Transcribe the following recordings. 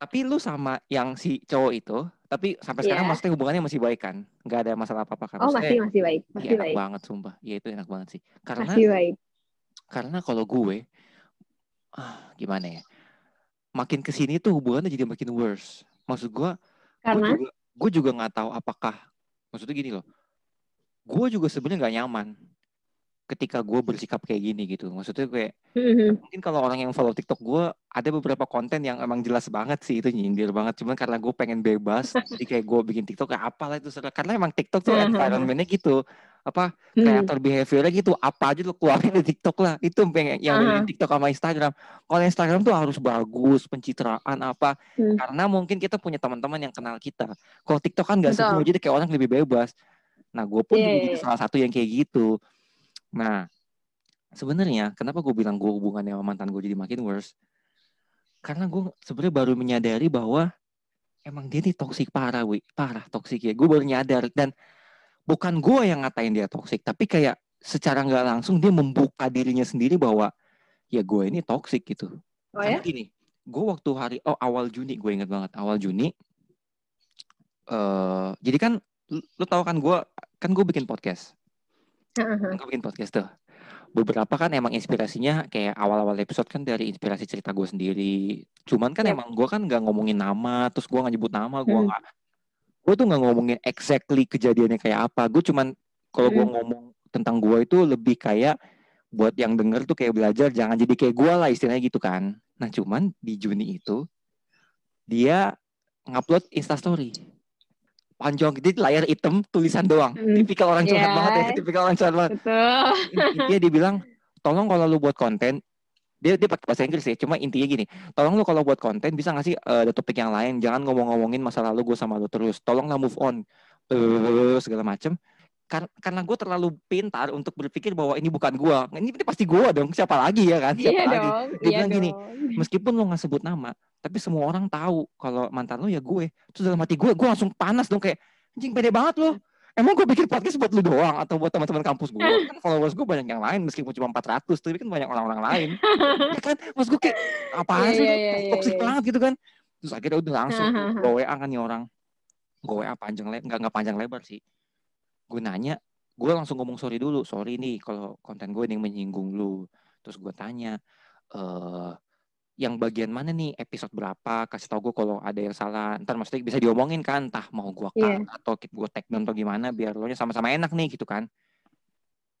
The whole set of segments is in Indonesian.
Tapi lu sama yang si cowok itu, tapi sampai sekarang Iya. maksudnya hubungannya masih baik kan? Nggak ada masalah apa-apa kan? Oh masih masih baik, iya, masih enak baik, banget sumpah. Ya itu enak banget sih. Karena masih baik. karena kalau gue ah, gimana ya? Makin ke sini tuh hubungannya jadi makin worse. Maksud gue, gue Karena juga gue juga nggak tahu apakah maksudnya gini loh. Gue juga sebenarnya nggak nyaman ketika gue bersikap kayak gini gitu. Maksudnya kayak Mhm. mungkin kalau orang yang follow TikTok gue ada beberapa konten yang emang jelas banget sih itu nyindir banget cuman karena gue pengen bebas jadi kayak gue bikin TikTok kayak apalah itu serah. karena emang TikTok tuh environmentnya gitu apa Hmm. kreator behaviornya gitu apa aja lo keluarin di TikTok lah itu pengen yang Aha. bedain TikTok sama Instagram kalau Instagram tuh harus bagus pencitraan apa Hmm. karena mungkin kita punya teman-teman yang kenal kita kalau TikTok kan nggak Betul. semua jadi kayak orang lebih bebas nah gue pun juga iya, jadi iya. salah satu yang kayak gitu nah sebenarnya kenapa gue bilang gue hubungannya sama mantan gue jadi makin worse? Karena gue sebenarnya baru menyadari bahwa emang dia nih toksik parah wi. Parah toksik ya. Gue baru nyadar dan bukan gue yang ngatain dia toksik tapi kayak secara nggak langsung dia membuka dirinya sendiri bahwa ya gue ini toksik gitu. Oh karena ya? gini gue waktu hari oh awal Juni gue inget banget awal Juni eh jadi kan lu, lu tahu kan gue kan gue bikin podcast Gue bikin podcast tuh beberapa kan emang inspirasinya kayak awal-awal episode kan dari inspirasi cerita gue sendiri cuman kan Yep. emang gue kan nggak ngomongin nama terus gue nggak nyebut nama gue Hmm. nggak gue tuh nggak ngomongin exactly kejadiannya kayak apa gue cuman kalau gue Hmm. ngomong tentang gue itu lebih kayak buat yang denger tuh kayak belajar jangan jadi kayak gue lah istilahnya gitu kan nah cuman di Juni itu dia ngupload instastory panjang gitu layar hitam tulisan doang. Hmm. tipikal orang curhat Ya. banget ya tipikal orang curhat banget. Dia bilang tolong kalau lu buat konten dia dia pakai bahasa Inggris ya cuma intinya gini tolong lu kalau buat konten bisa ngasih ada topik yang lain? Jangan ngomong-ngomongin masa lalu gue sama lu terus. Tolonglah move on. Eh segala macem. Kar- karena gue terlalu pintar untuk berpikir bahwa ini bukan gue ini, ini pasti gue dong siapa lagi ya kan? Siapa Iya lagi? dong. Dia Iya bilang gini, dong. meskipun lu nggak sebut nama tapi semua orang tahu kalau mantan lu ya gue. Terus dalam hati gue gue langsung panas dong kayak anjing pede banget lo emang gue bikin podcast buat lu doang atau buat teman-teman kampus gue? Kan followers gue banyak yang lain meskipun cuma 400 tapi kan banyak orang-orang lain. Ya kan? Maksud gue kayak apaan Iya, sih lu? iya, iya, toxic iya. banget gitu kan. Terus akhirnya udah langsung gue WA kan nih orang. Gue WA panjang lebar nggak nggak panjang lebar sih. Gue nanya gue langsung ngomong sorry dulu. Sorry nih kalau konten gue ini yang menyinggung lu. Terus gue tanya eh yang bagian mana nih? Episode berapa? Kasih tau gue kalau ada yang salah. Ntar maksudnya bisa diomongin kan entah mau gue Iya. atau gue down atau gimana biar lo nya sama-sama enak nih gitu kan.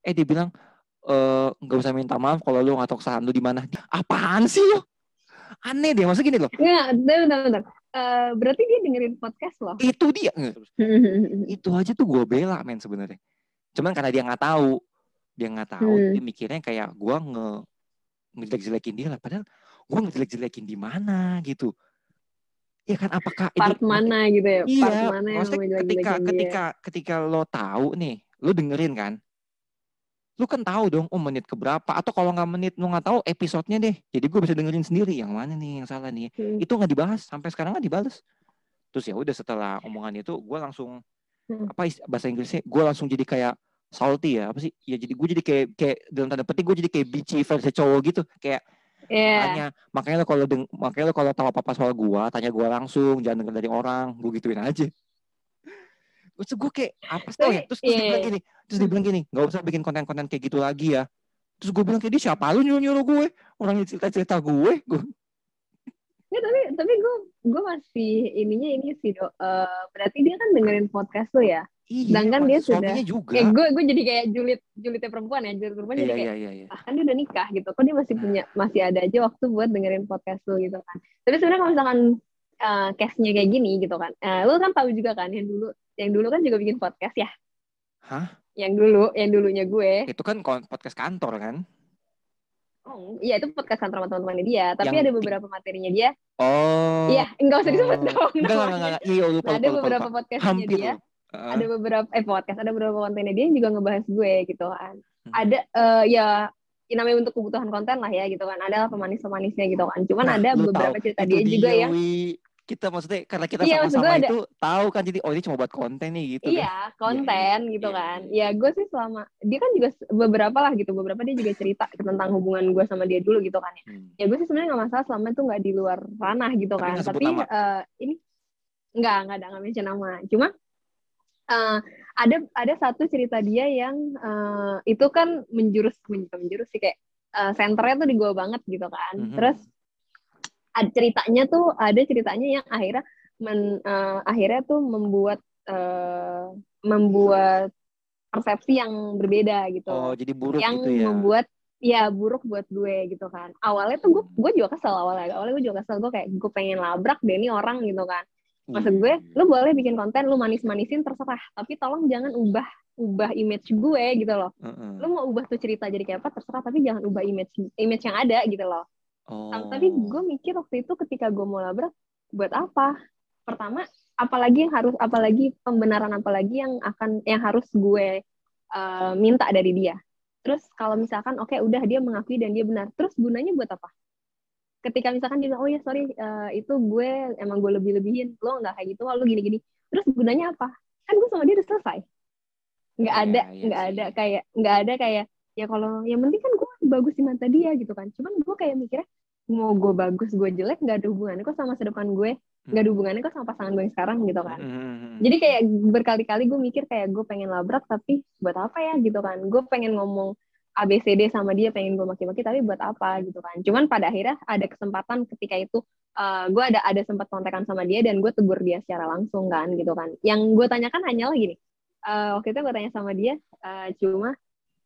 Eh dia bilang eh nggak usah minta maaf kalau lu nggak tahu kesalahan lu di mana. Apaan sih lo? Aneh deh maksudnya gini loh. Nggak, bentar, bentar, bentar. Eh, berarti dia dengerin podcast loh. itu dia. Itu aja tuh gue bela men sebenarnya. Cuman karena dia nggak tahu. Dia nggak tahu Hmm. dia mikirnya kayak gue nge ngejelek-jelekin dia lah. Padahal gue ngejelek-jelekin di mana gitu ya kan apakah Part mana gitu ya? iya Part mana yang maksudnya ketika jelek-jelekin dia? ketika ketika lo tahu nih lo dengerin kan lu kan tahu dong oh menit keberapa atau kalau nggak menit lu nggak tahu episodenya deh jadi gue bisa dengerin sendiri yang mana nih yang salah nih Hmm. itu nggak dibahas sampai sekarang nggak dibales terus ya udah setelah omongan itu gue langsung Hmm. apa bahasa Inggrisnya gue langsung jadi kayak salty ya apa sih ya jadi gue jadi kayak kayak dalam tanda petik gue jadi kayak bici versi cowok gitu kayak Iya. tanya makanya lo kalau deng- makanya lo kalau tahu apa apa soal gue tanya gue langsung jangan denger dari orang gue gituin aja terus gue kayak apa sih ya terus, terus dia iya. bilang gini terus dia bilang gini nggak usah bikin konten-konten kayak gitu lagi ya terus gue bilang kayak dia siapa lu nyuruh nyuruh gue orang yang cerita cerita gue gue Nggak, tapi tapi gue gue masih ininya ini sih dok. Eh, berarti dia kan dengerin podcast lo ya. Iya Sedangkan dia suaminya juga Kayak gue gue jadi kayak julid julidnya perempuan ya. Julid perempuan jadi iya kayak iya iya iya ah kan dia udah nikah gitu. Kok dia masih Nah. punya masih ada aja waktu buat dengerin podcast lo gitu kan. Tapi sebenarnya kalau misalkan eh, case-nya kayak gini gitu kan. Eh, lo kan tahu juga kan yang dulu yang dulu kan juga bikin podcast ya. Hah? Yang dulu, yang dulunya gue. itu kan podcast kantor kan Oh, iya itu podcast kantor sama teman-temannya dia. Tapi Yang ada beberapa materinya dia. oh Iya, enggak usah disebut Oh. dong. enggak enggak enggak enggak. iya lupa Nah, lupa ada beberapa lupa. podcastnya hampir dia. Heeh. ada beberapa eh podcast ada beberapa kontennya dia yang juga ngebahas gue gitu kan Hmm. ada eh, ya ya namanya untuk kebutuhan konten lah ya gitu kan ada pemanis pemanisnya gitu kan cuman Nah, ada beberapa tahu, cerita dia juga Wi. kita maksudnya karena kita Iya, sama-sama ada- itu tahu kan jadi oh ini cuma buat konten nih gitu kan. Iya, konten iya, gitu iya, kan. Ya gue sih selama dia kan juga beberapa lah gitu, beberapa dia juga cerita tentang hubungan gue sama dia dulu gitu kan ya. Hmm. Ya gue sih sebenarnya nggak masalah selama itu nggak di luar ranah gitu Tapi kan. Tapi nama? eh, ini nggak nggak ada nggak mention nama. Cuma eh, ada ada satu cerita dia yang eh, itu kan menjurus menjurus, menjurus sih kayak eh, senternya tuh di gue banget gitu kan. Mhm. Terus ada ceritanya tuh ada ceritanya yang akhirnya men, eh, akhirnya tuh membuat eh, membuat persepsi yang berbeda gitu Oh jadi buruk yang gitu ya. membuat ya buruk buat gue gitu kan awalnya tuh gue gue juga kesel awalnya awalnya gue juga kesel gue kayak gue pengen labrak deh ini orang gitu kan maksud gue lu boleh bikin konten lu manis manisin terserah. Tapi tolong jangan ubah ubah image gue gitu loh. Heeh. lu mau ubah tuh cerita jadi kayak apa terserah. Tapi jangan ubah image image yang ada gitu loh. Oh. tapi gue mikir waktu itu ketika gue mau labrak buat apa? Pertama apalagi yang harus apalagi pembenaran apalagi yang akan yang harus gue uh, minta dari dia. Terus kalau misalkan oke udah dia mengakui dan dia benar. Terus gunanya buat apa ketika misalkan dia bilang oh ya sorry uh, itu gue emang gue lebih lebihin lo nggak kayak gitu lo gini gini terus gunanya apa? Kan gue sama dia udah selesai. Nggak Iya, ada iya nggak sih. ada kayak nggak ada kayak ya kalau yang penting kan gue bagus di mata dia gitu kan. Cuman gue kayak mikirnya mau gue bagus gue jelek nggak ada hubungannya kok sama masa depan gue nggak ada hubungannya kok sama pasangan gue yang sekarang gitu kan. Mhm. jadi kayak berkali-kali gue mikir kayak gue pengen labrak tapi buat apa ya? Gitu kan. Gue pengen ngomong ABCD sama dia pengen gue maki-maki tapi buat apa gitu kan. Cuman pada akhirnya ada kesempatan ketika itu uh, gue ada ada sempat kontekan sama dia dan gue tegur dia secara langsung kan gitu kan. Yang gue tanyakan hanyalah gini uh, waktu itu gue tanya sama dia uh, cuma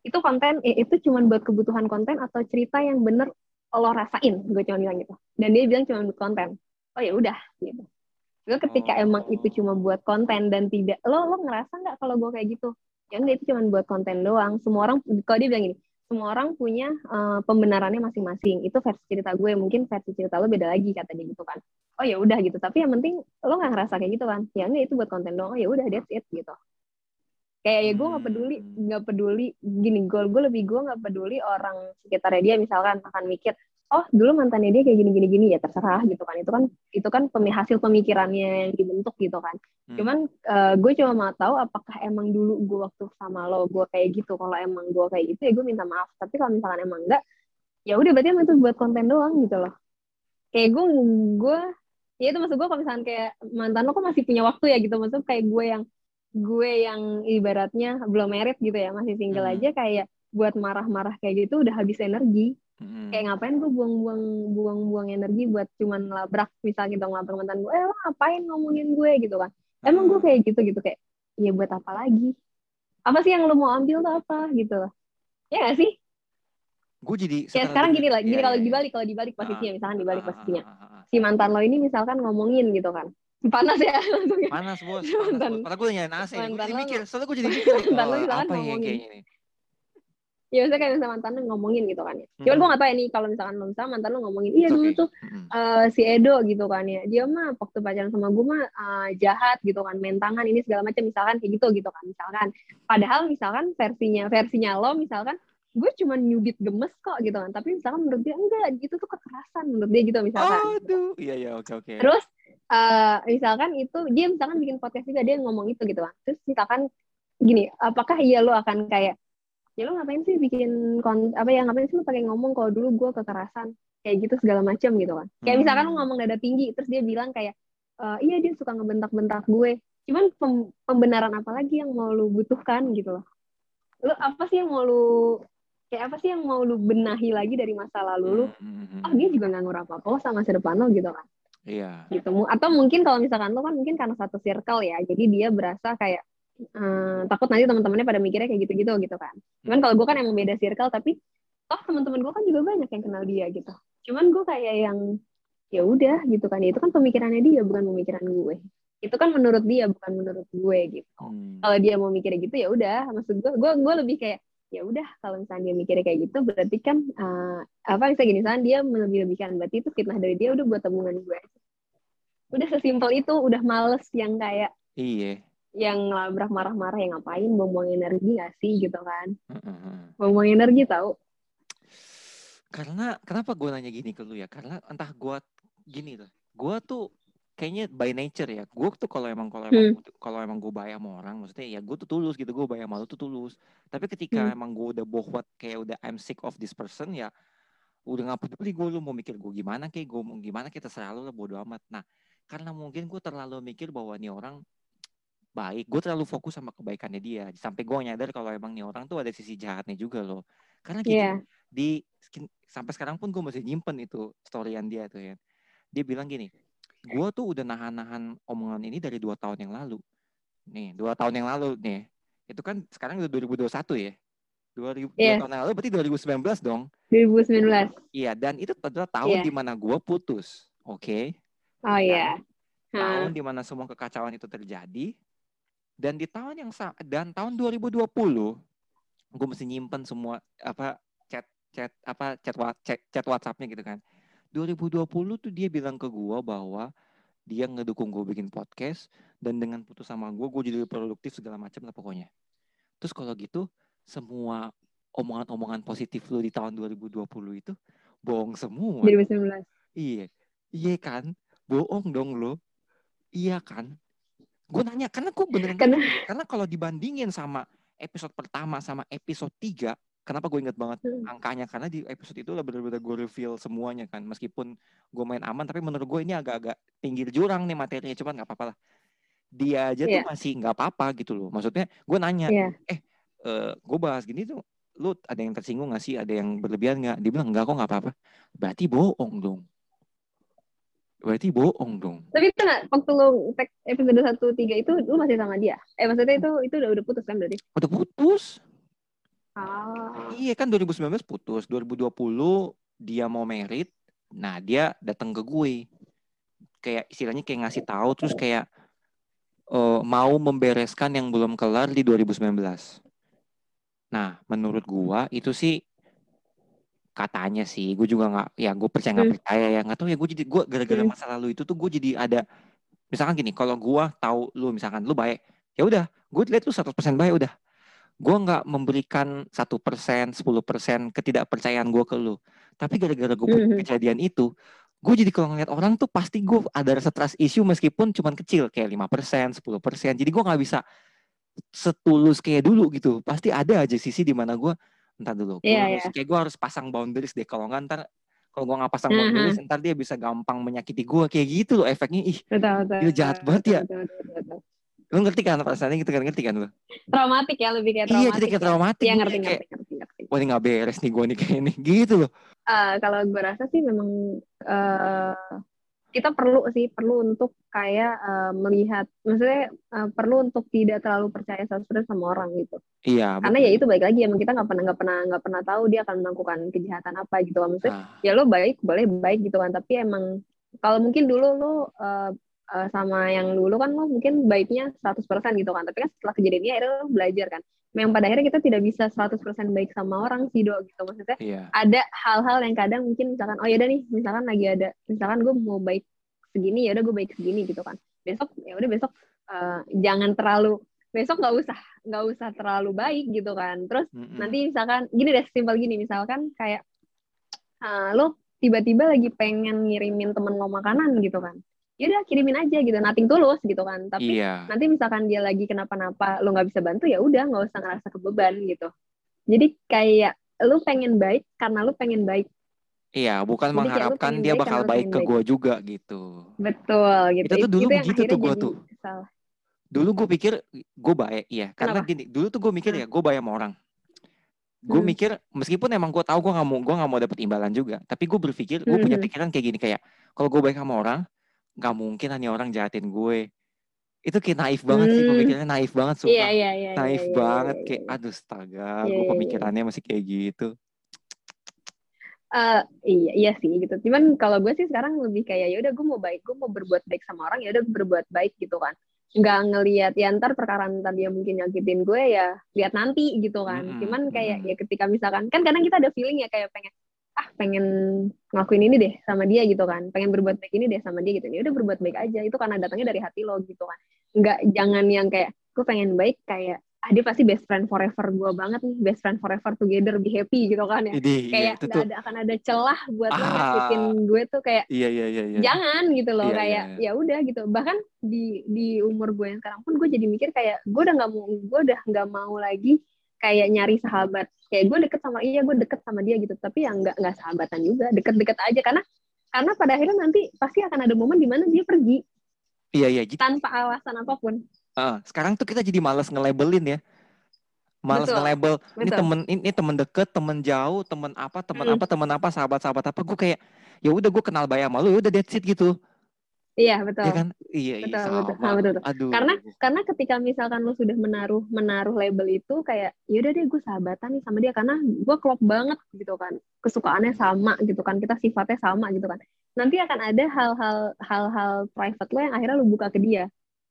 itu konten eh, itu cuma buat kebutuhan konten atau cerita yang bener lo rasain? Gue cuma bilang gitu. Dan dia bilang cuma buat konten. Oh ya udah gitu. Gue ketika Oh. emang itu cuma buat konten dan tidak lo lo ngerasa nggak kalau gue kayak gitu ya enggak itu cuma buat konten doang. Semua orang kalau dia bilang gini semua orang punya eh, pembenarannya masing-masing. Itu versi cerita gue mungkin versi cerita lo beda lagi kata dia gitu kan. Oh ya udah gitu. Tapi yang penting lo nggak ngerasa kayak gitu kan. Ya enggak itu buat konten doang. Oh ya udah that's it gitu. Kayak ya gue nggak peduli Hmm. nggak peduli gini gue gue lebih gue nggak peduli orang sekitarnya dia misalkan akan mikir oh dulu mantannya dia kayak gini gini gini ya terserah gitu kan. Itu kan itu kan pemi- hasil pemikirannya yang dibentuk gitu kan. Hmm. cuman eh, gue cuma mau tahu apakah emang dulu gue waktu sama lo gue kayak gitu. Kalau emang gue kayak gitu ya gue minta maaf. Tapi kalau misalkan emang enggak ya udah berarti emang itu buat konten doang gitu loh. Kayak gue gue ya itu maksud gue kalau misalkan kayak mantan lo kok masih punya waktu ya gitu. Maksud kayak gue yang gue yang ibaratnya belum merit gitu ya masih single Hmm. aja kayak buat marah-marah kayak gitu udah habis energi Mhm. kayak ngapain gue buang-buang buang-buang energi buat cuman labrak misalnya gitu ngelabrak mantan gue eh lo ngapain ngomongin gue gitu kan emang gue Hmm. kayak gitu gitu kayak ya buat apa lagi apa sih yang lo mau ambil tuh apa gitu loh ya gak sih Gue jadi ya sekarang gini lah gini Iya, kalau iya, iya. dibalik kalau dibalik posisinya Ah, misalkan dibalik ah, ah, posisinya ah, ah, ah. si mantan lo ini misalkan ngomongin gitu kan panas ya langsung ya. Panas bos, panas Mantan- bos. Padahal gue nyalain AC nih, gue mantan jadi mikir. Soalnya gue jadi mikir, mantan lo oh, misalkan ya ngomongin. Ya misalnya kayak misalnya mantan lo ngomongin gitu kan ya. Cuman Hmm. gue gak tahu ya nih kalau misalkan lo misalnya mantan lo ngomongin iya dulu tuh eh, si Edo gitu kan ya. Dia mah waktu pacaran sama gue mah eh, jahat gitu kan main tangan ini segala macam misalkan kayak gitu gitu kan misalkan. Padahal misalkan versinya versinya lo misalkan gue cuma nyubit gemes kok gitu kan. Tapi misalkan menurut dia enggak itu tuh kekerasan menurut dia gitu misalkan. Aduh, iya iya oke oke. terus eh, misalkan itu dia misalkan bikin podcast juga dia ngomong itu gitu kan. Terus misalkan gini apakah iya lo akan kayak ya lo ngapain sih bikin kon apa ya ngapain sih lo pakai ngomong kalau dulu gue kekerasan? Kayak gitu segala macam gitu kan. Kayak misalkan lo Hmm. ngomong dada tinggi terus dia bilang kayak "Eh, iya dia suka ngebentak-bentak gue. Cuman pem- pembenaran apa lagi yang mau lu butuhkan gitu loh. Lu apa sih yang mau lu kayak apa sih yang mau lu benahi lagi dari masa lalu lu? Mhm, mhm. oh dia juga nggak ngurah apa-apa oh, sama masa depan lo gitu kan. Iya. gitu. Atau mungkin kalau misalkan lo kan mungkin karena satu circle ya jadi dia berasa kayak eh, takut nanti teman-temannya pada mikirnya kayak gitu-gitu gitu kan. Cuman kalau gue kan emang beda circle tapi toh teman-teman gue kan juga banyak yang kenal dia gitu. Cuman gue kayak yang ya udah gitu kan. Itu kan pemikirannya dia bukan pemikiran gue. Itu kan menurut dia bukan menurut gue gitu. Hmm. kalau dia mau mikirnya gitu ya udah. Maksud gue gue gue lebih kayak ya udah kalau misalnya dia mikirnya kayak gitu berarti kan eh, apa misalnya gini misalnya dia melebih-lebihkan berarti itu fitnah dari dia udah buat tabungan gue udah sesimpel itu udah males yang kayak Iya. Yang ngelabrak marah-marah yang ngapain? Buang-buang energi gak sih? Gitu kan. Buang-buang energi tahu Karena kenapa gue nanya gini ke lu ya? Karena entah gue gini tuh. Gue tuh kayaknya by nature ya. Gue tuh kalau emang kalau Hmm. emang kalau emang gue bayar sama orang maksudnya ya gue tuh tulus gitu. Gue bayar malu tuh tulus. Tapi ketika Hmm. emang gue udah bohwat kayak udah I'm sick of this person ya udah nggak peduli gue lu mau mikir gue gimana kayak gue mau gimana kita selalu lah bodo amat. Nah karena mungkin gue terlalu mikir bahwa nih orang baik gue terlalu fokus sama kebaikannya dia sampai gue nyadar kalau emang nih orang tuh ada sisi jahatnya juga loh karena gini Iya. di sampai sekarang pun gue masih nyimpen itu storyan dia tuh ya dia bilang gini gue tuh udah nahan-nahan omongan ini dari dua tahun yang lalu nih dua tahun yang lalu nih itu kan sekarang udah 2021 ya 2000 dua Iya. tahun yang lalu berarti 2019 dong 2019. iya dan itu adalah tahun Iya. di mana gue putus oke Oh iya. tahun Hmm. di mana semua kekacauan itu terjadi dan di tahun yang dan tahun 2020 gue mesti nyimpen semua apa chat chat apa chat chat, chat WhatsAppnya gitu kan 2020 tuh dia bilang ke gue bahwa dia ngedukung gue bikin podcast dan dengan putus sama gue gue jadi produktif segala macam lah pokoknya terus kalau gitu semua omongan-omongan positif lu di tahun 2020 itu bohong semua 2019. Iya, iya kan? Bohong dong lo. Iya kan? Gue nanya karena gue beneran Karena karena kalau dibandingin sama episode pertama sama episode 3 kenapa gue inget banget Hmm. angkanya karena di episode itu lah bener-bener gue reveal semuanya kan meskipun gue main aman tapi menurut gue ini agak-agak pinggir jurang nih materinya cuman nggak apa-apa lah dia aja tuh Iya. masih nggak apa-apa gitu loh maksudnya gue nanya Iya. eh gue bahas gini tuh lu ada yang tersinggung gak sih ada yang berlebihan nggak dia bilang enggak kok nggak apa-apa berarti bohong dong berarti bohong dong Tapi itu nggak waktu lo tag episode 1 3 itu lu masih sama dia. Eh maksudnya itu itu udah udah putus kan berarti? udah putus Ah. Iya kan 2019 putus, 2020 dia mau merit. Nah, dia datang ke gue. Kayak istilahnya kayak ngasih tahu terus kayak eh, mau membereskan yang belum kelar di 2019. Nah, menurut gua itu sih katanya sih, gue juga nggak, ya gue percaya nggak Hmm. percaya ya nggak tahu ya gue jadi gue gara-gara Hmm. masa lalu itu tuh gue jadi ada, misalkan gini, kalau gua tahu lu misalkan lu baik, ya udah, gue lihat lu 100% baik udah, gue nggak memberikan satu persen, 10% ketidakpercayaan gue ke lu. Tapi gara-gara gue punya Mhm. kejadian itu, gue jadi kalau ngeliat orang tuh pasti gue ada rasa trust issue meskipun cuman kecil kayak 5%, 10%. Jadi gue nggak bisa setulus kayak dulu gitu. Pasti ada aja sisi di mana gue entar dulu. Gue Iya, harus iya. kayak gue harus pasang boundaries deh kalau nggak ntar kalau gue nggak pasang Mhm. boundaries ntar dia bisa gampang menyakiti gue kayak gitu loh efeknya ih Betul, betul. Gila, jahat banget ya. Betul, betul, betul, betul. lu ngerti kan perasaannya gitu kan ngerti kan lu Traumatik ya lebih kayak iya traumatik. jadi kayak ya. traumatik Iya Gua ngerti, kayak ngerti, ngerti, ngerti. wah ini nggak beres nih gue nih kayak ini gitu loh Eh, kalau gue rasa sih memang eh, kita perlu sih perlu untuk kayak eh, melihat maksudnya eh, perlu untuk tidak terlalu percaya 100% sama orang gitu. Iya karena betul. ya itu baik lagi emang kita nggak pernah nggak pernah nggak pernah tahu dia akan melakukan kejahatan apa gitu kan. Maksudnya Ah, ya lo baik boleh baik gitu kan. Tapi emang kalau mungkin dulu lo eh, sama yang dulu kan lo mungkin baiknya 100% gitu kan. Tapi kan setelah kejadian ini akhirnya lo belajar kan memang pada akhirnya kita tidak bisa 100% baik sama orang sih do gitu. Maksudnya iya. ada hal-hal yang kadang mungkin misalkan oh ya udah nih misalkan lagi ada misalkan gue mau baik segini ya udah gue baik segini gitu kan. Besok ya udah besok eh, jangan terlalu besok nggak usah nggak usah terlalu baik gitu kan. Terus Mm-mm. nanti misalkan gini deh simpel gini misalkan kayak eh, lo tiba-tiba lagi pengen ngirimin temen lo makanan gitu kan ya udah kirimin aja gitu nating tulus gitu kan tapi iya nanti misalkan dia lagi kenapa-napa lo nggak bisa bantu ya udah nggak usah ngerasa kebeban gitu jadi kayak lu pengen baik karena lu pengen baik iya bukan Jadi mengharapkan dia baik bakal karena baik ke gue juga gitu betul gitu Itu tuh dulu yang begitu tuh jadi tuh. dulu gue pikir gue baik iya karena Kenapa? gini dulu tuh gue mikir Hmm. ya gue baik sama orang gue Hmm. mikir meskipun emang gue tahu gue nggak mau gue nggak mau dapet imbalan juga tapi gue berpikir gue punya Mhm. pikiran kayak gini kayak kalau gue baik sama orang nggak mungkin hanya orang jahatin gue itu kayak naif banget sih Hmm. pemikirannya naif banget sumpah iya iya iya naif iya, iya, banget iya, kayak iya. aduh astaga Iya, gue iya, iya. pemikirannya masih kayak gitu Eh, iya iya sih gitu cuman kalau gue sih sekarang lebih kayak ya udah gue mau baik gue mau berbuat baik sama orang ya udah berbuat baik gitu kan nggak ngelihat ya ntar perkara ntar dia mungkin nyakitin gue ya lihat nanti gitu kan Mm-mm, cuman kayak mm-mm. ya ketika misalkan kan kadang kita ada feeling ya kayak pengen ah pengen ngelakuin ini deh sama dia gitu kan. Pengen berbuat baik ini deh sama dia gitu. Ya udah berbuat baik aja. Itu karena datangnya dari hati lo gitu kan. Nggak jangan yang kayak gue pengen baik kayak ah dia pasti best friend forever gue banget nih best friend forever together be happy gitu kan ya. Ini, kayak iya, itu nggak tuh. ada akan ada celah buat Ah. nyakitin gue tuh kayak Iya, iya, iya, iya. jangan gitu loh. Iya, kayak iya, ya udah gitu. Bahkan di di umur gue yang sekarang pun gue jadi mikir kayak gue udah nggak mau gue udah nggak mau lagi kayak nyari sahabat kayak gue deket sama iya gue deket sama dia gitu tapi yang nggak nggak sahabatan juga deket-deket aja karena karena pada akhirnya nanti pasti akan ada momen di mana dia pergi Iya, iya. Jadi, tanpa alasan apa pun ah, sekarang tuh kita jadi males nge-labelin ya. Betul, nge-label ini betul. temen ini temen deket, temen jauh, temen apa, temen Mm. apa, temen apa, sahabat-sahabat apa. Gue kayak ya udah gue kenal bayar sama lu, ya udah that's it gitu. Iya betul Ya kan? Iya, iya Betul, sama. betul. Betul, betul. Aduh. Karena- karena ketika misalkan lo sudah menaruh menaruh label itu kayak yaudah deh gue sahabatan nih sama dia karena gue klop banget gitu kan kesukaannya sama gitu kan kita sifatnya sama gitu kan nanti akan ada hal-hal hal-hal private lo yang akhirnya lo buka ke dia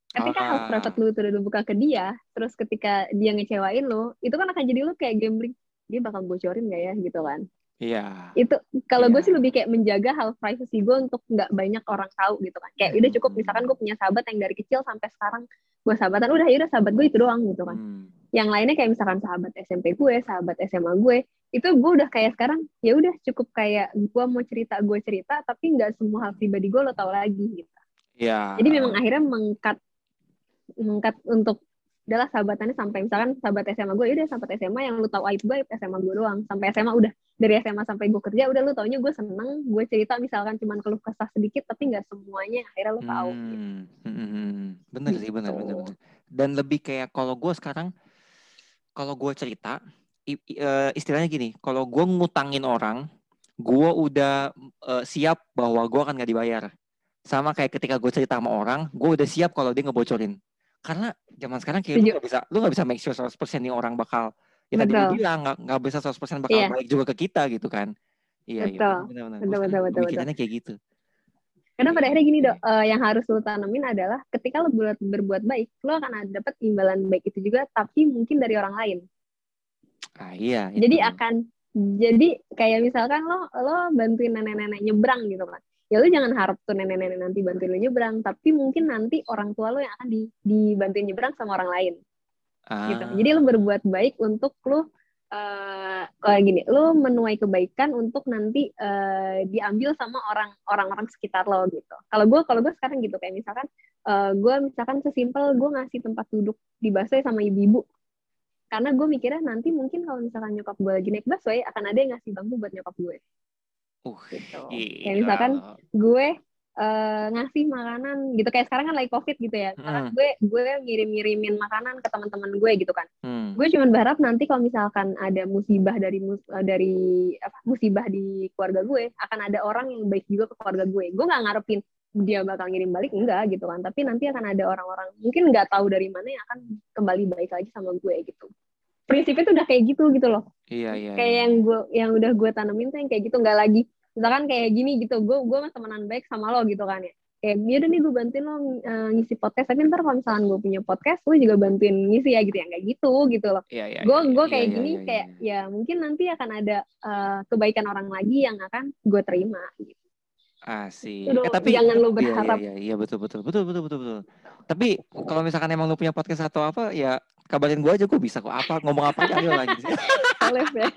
ketika hal Ah. private lo itu udah lo buka ke dia terus ketika dia ngecewain lo itu kan akan jadi lo kayak gambling dia bakal bocorin gak ya gitu kan Iya. itu kalau gue Iya. sih lebih kayak menjaga hal privacy gue untuk nggak banyak orang tahu gitu kan kayak udah cukup Hmm. misalkan gue punya sahabat yang dari kecil sampai sekarang gue sahabatan udah ya udah sahabat gue itu doang gitu kan Hmm. yang lainnya kayak misalkan sahabat SMP gue sahabat SMA gue itu gue udah kayak sekarang ya udah cukup kayak gue mau cerita gue cerita tapi nggak semua hal pribadi gue lo tahu lagi gitu Iya. jadi memang akhirnya mengkat mengkat untuk adalah sahabatannya sampai misalkan sahabat SMA gue udah sahabat SMA yang lu tahu aib gue aib SMA gue doang sampai SMA udah dari SMA sampai gue kerja udah lu taunya gue seneng gue cerita misalkan cuman keluh kesah sedikit tapi nggak semuanya akhirnya lu tahu gitu. Hmm, hmm, hmm, hmm. bener sih bener Gitu. bener bener dan lebih kayak kalau gue sekarang kalau gue cerita eh, istilahnya gini kalau gue ngutangin orang gue udah eh, siap bahwa gue akan nggak dibayar sama kayak ketika gue cerita sama orang gue udah siap kalau dia ngebocorin karena zaman sekarang kayak lu Setuju. nggak bisa lu nggak bisa make sure 100% nih orang bakal ya tadi lu bilang nggak nggak bisa 100% bakal Iya. baik juga ke kita gitu kan iya iya Betul. bener Betul, betul, betul, kayak gitu karena pada Iya, akhirnya gini iya. dok eh, yang harus lu tanemin adalah ketika lu berbuat, berbuat baik lu akan dapat imbalan baik itu juga tapi mungkin dari orang lain ah iya jadi itu. akan jadi kayak misalkan lo lo bantuin nenek-nenek nyebrang gitu kan ya lo jangan harap tuh nenek-nenek nanti bantuin lo nyebrang tapi mungkin nanti orang tua lo yang akan di, dibantuin nyebrang sama orang lain. Gitu. Ah. jadi lo berbuat baik untuk lo eh kayak gini lo menuai kebaikan untuk nanti eh, diambil sama orang orang-orang sekitar lo gitu. Kalau gue kalau gue sekarang gitu kayak misalkan eh, gue misalkan sesimpel gue ngasih tempat duduk di busway sama ibu-ibu. Karena gue mikirnya nanti mungkin kalau misalkan nyokap gue lagi naik busway akan ada yang ngasih bangku buat nyokap gue Uh, gitu. gila. kayak misalkan gue eh, ngasih makanan gitu. Kayak sekarang kan lagi covid gitu ya. Sekarang Hmm. gue gue ngirim ngirimin makanan ke teman-teman gue gitu kan. Hmm. gue cuma berharap nanti kalau misalkan ada musibah dari mus- eh, dari apa musibah di keluarga gue akan ada orang yang baik juga ke keluarga gue. Gue nggak ngarepin dia bakal ngirim balik enggak gitu kan. Tapi nanti akan ada orang-orang mungkin nggak tahu dari mana yang akan kembali baik lagi sama gue gitu prinsipnya tuh udah kayak gitu gitu loh Iya iya. kayak iya. yang gue yang udah gue tanemin tuh yang kayak gitu nggak lagi misalkan kayak gini gitu gue gue mah temenan baik sama lo gitu kan ya kayak ya udah nih gue bantuin lo eh, ngisi podcast tapi ntar kalau misalkan gue punya podcast lo juga bantuin ngisi ya gitu ya kayak gitu gitu loh Iya iya. gue iya, gue iya, kayak iya, gini iya, kayak iya. ya mungkin nanti akan ada eh, kebaikan orang lagi yang akan gue terima gitu. Asik. Itu Eh, tapi jangan lo iya, berharap Iya, iya, iya, betul betul betul betul betul betul. Tapi kalau misalkan emang lu punya podcast atau apa ya kabarin gue aja gue bisa kok apa ngomong apa aja ayo lagi. Oleh ya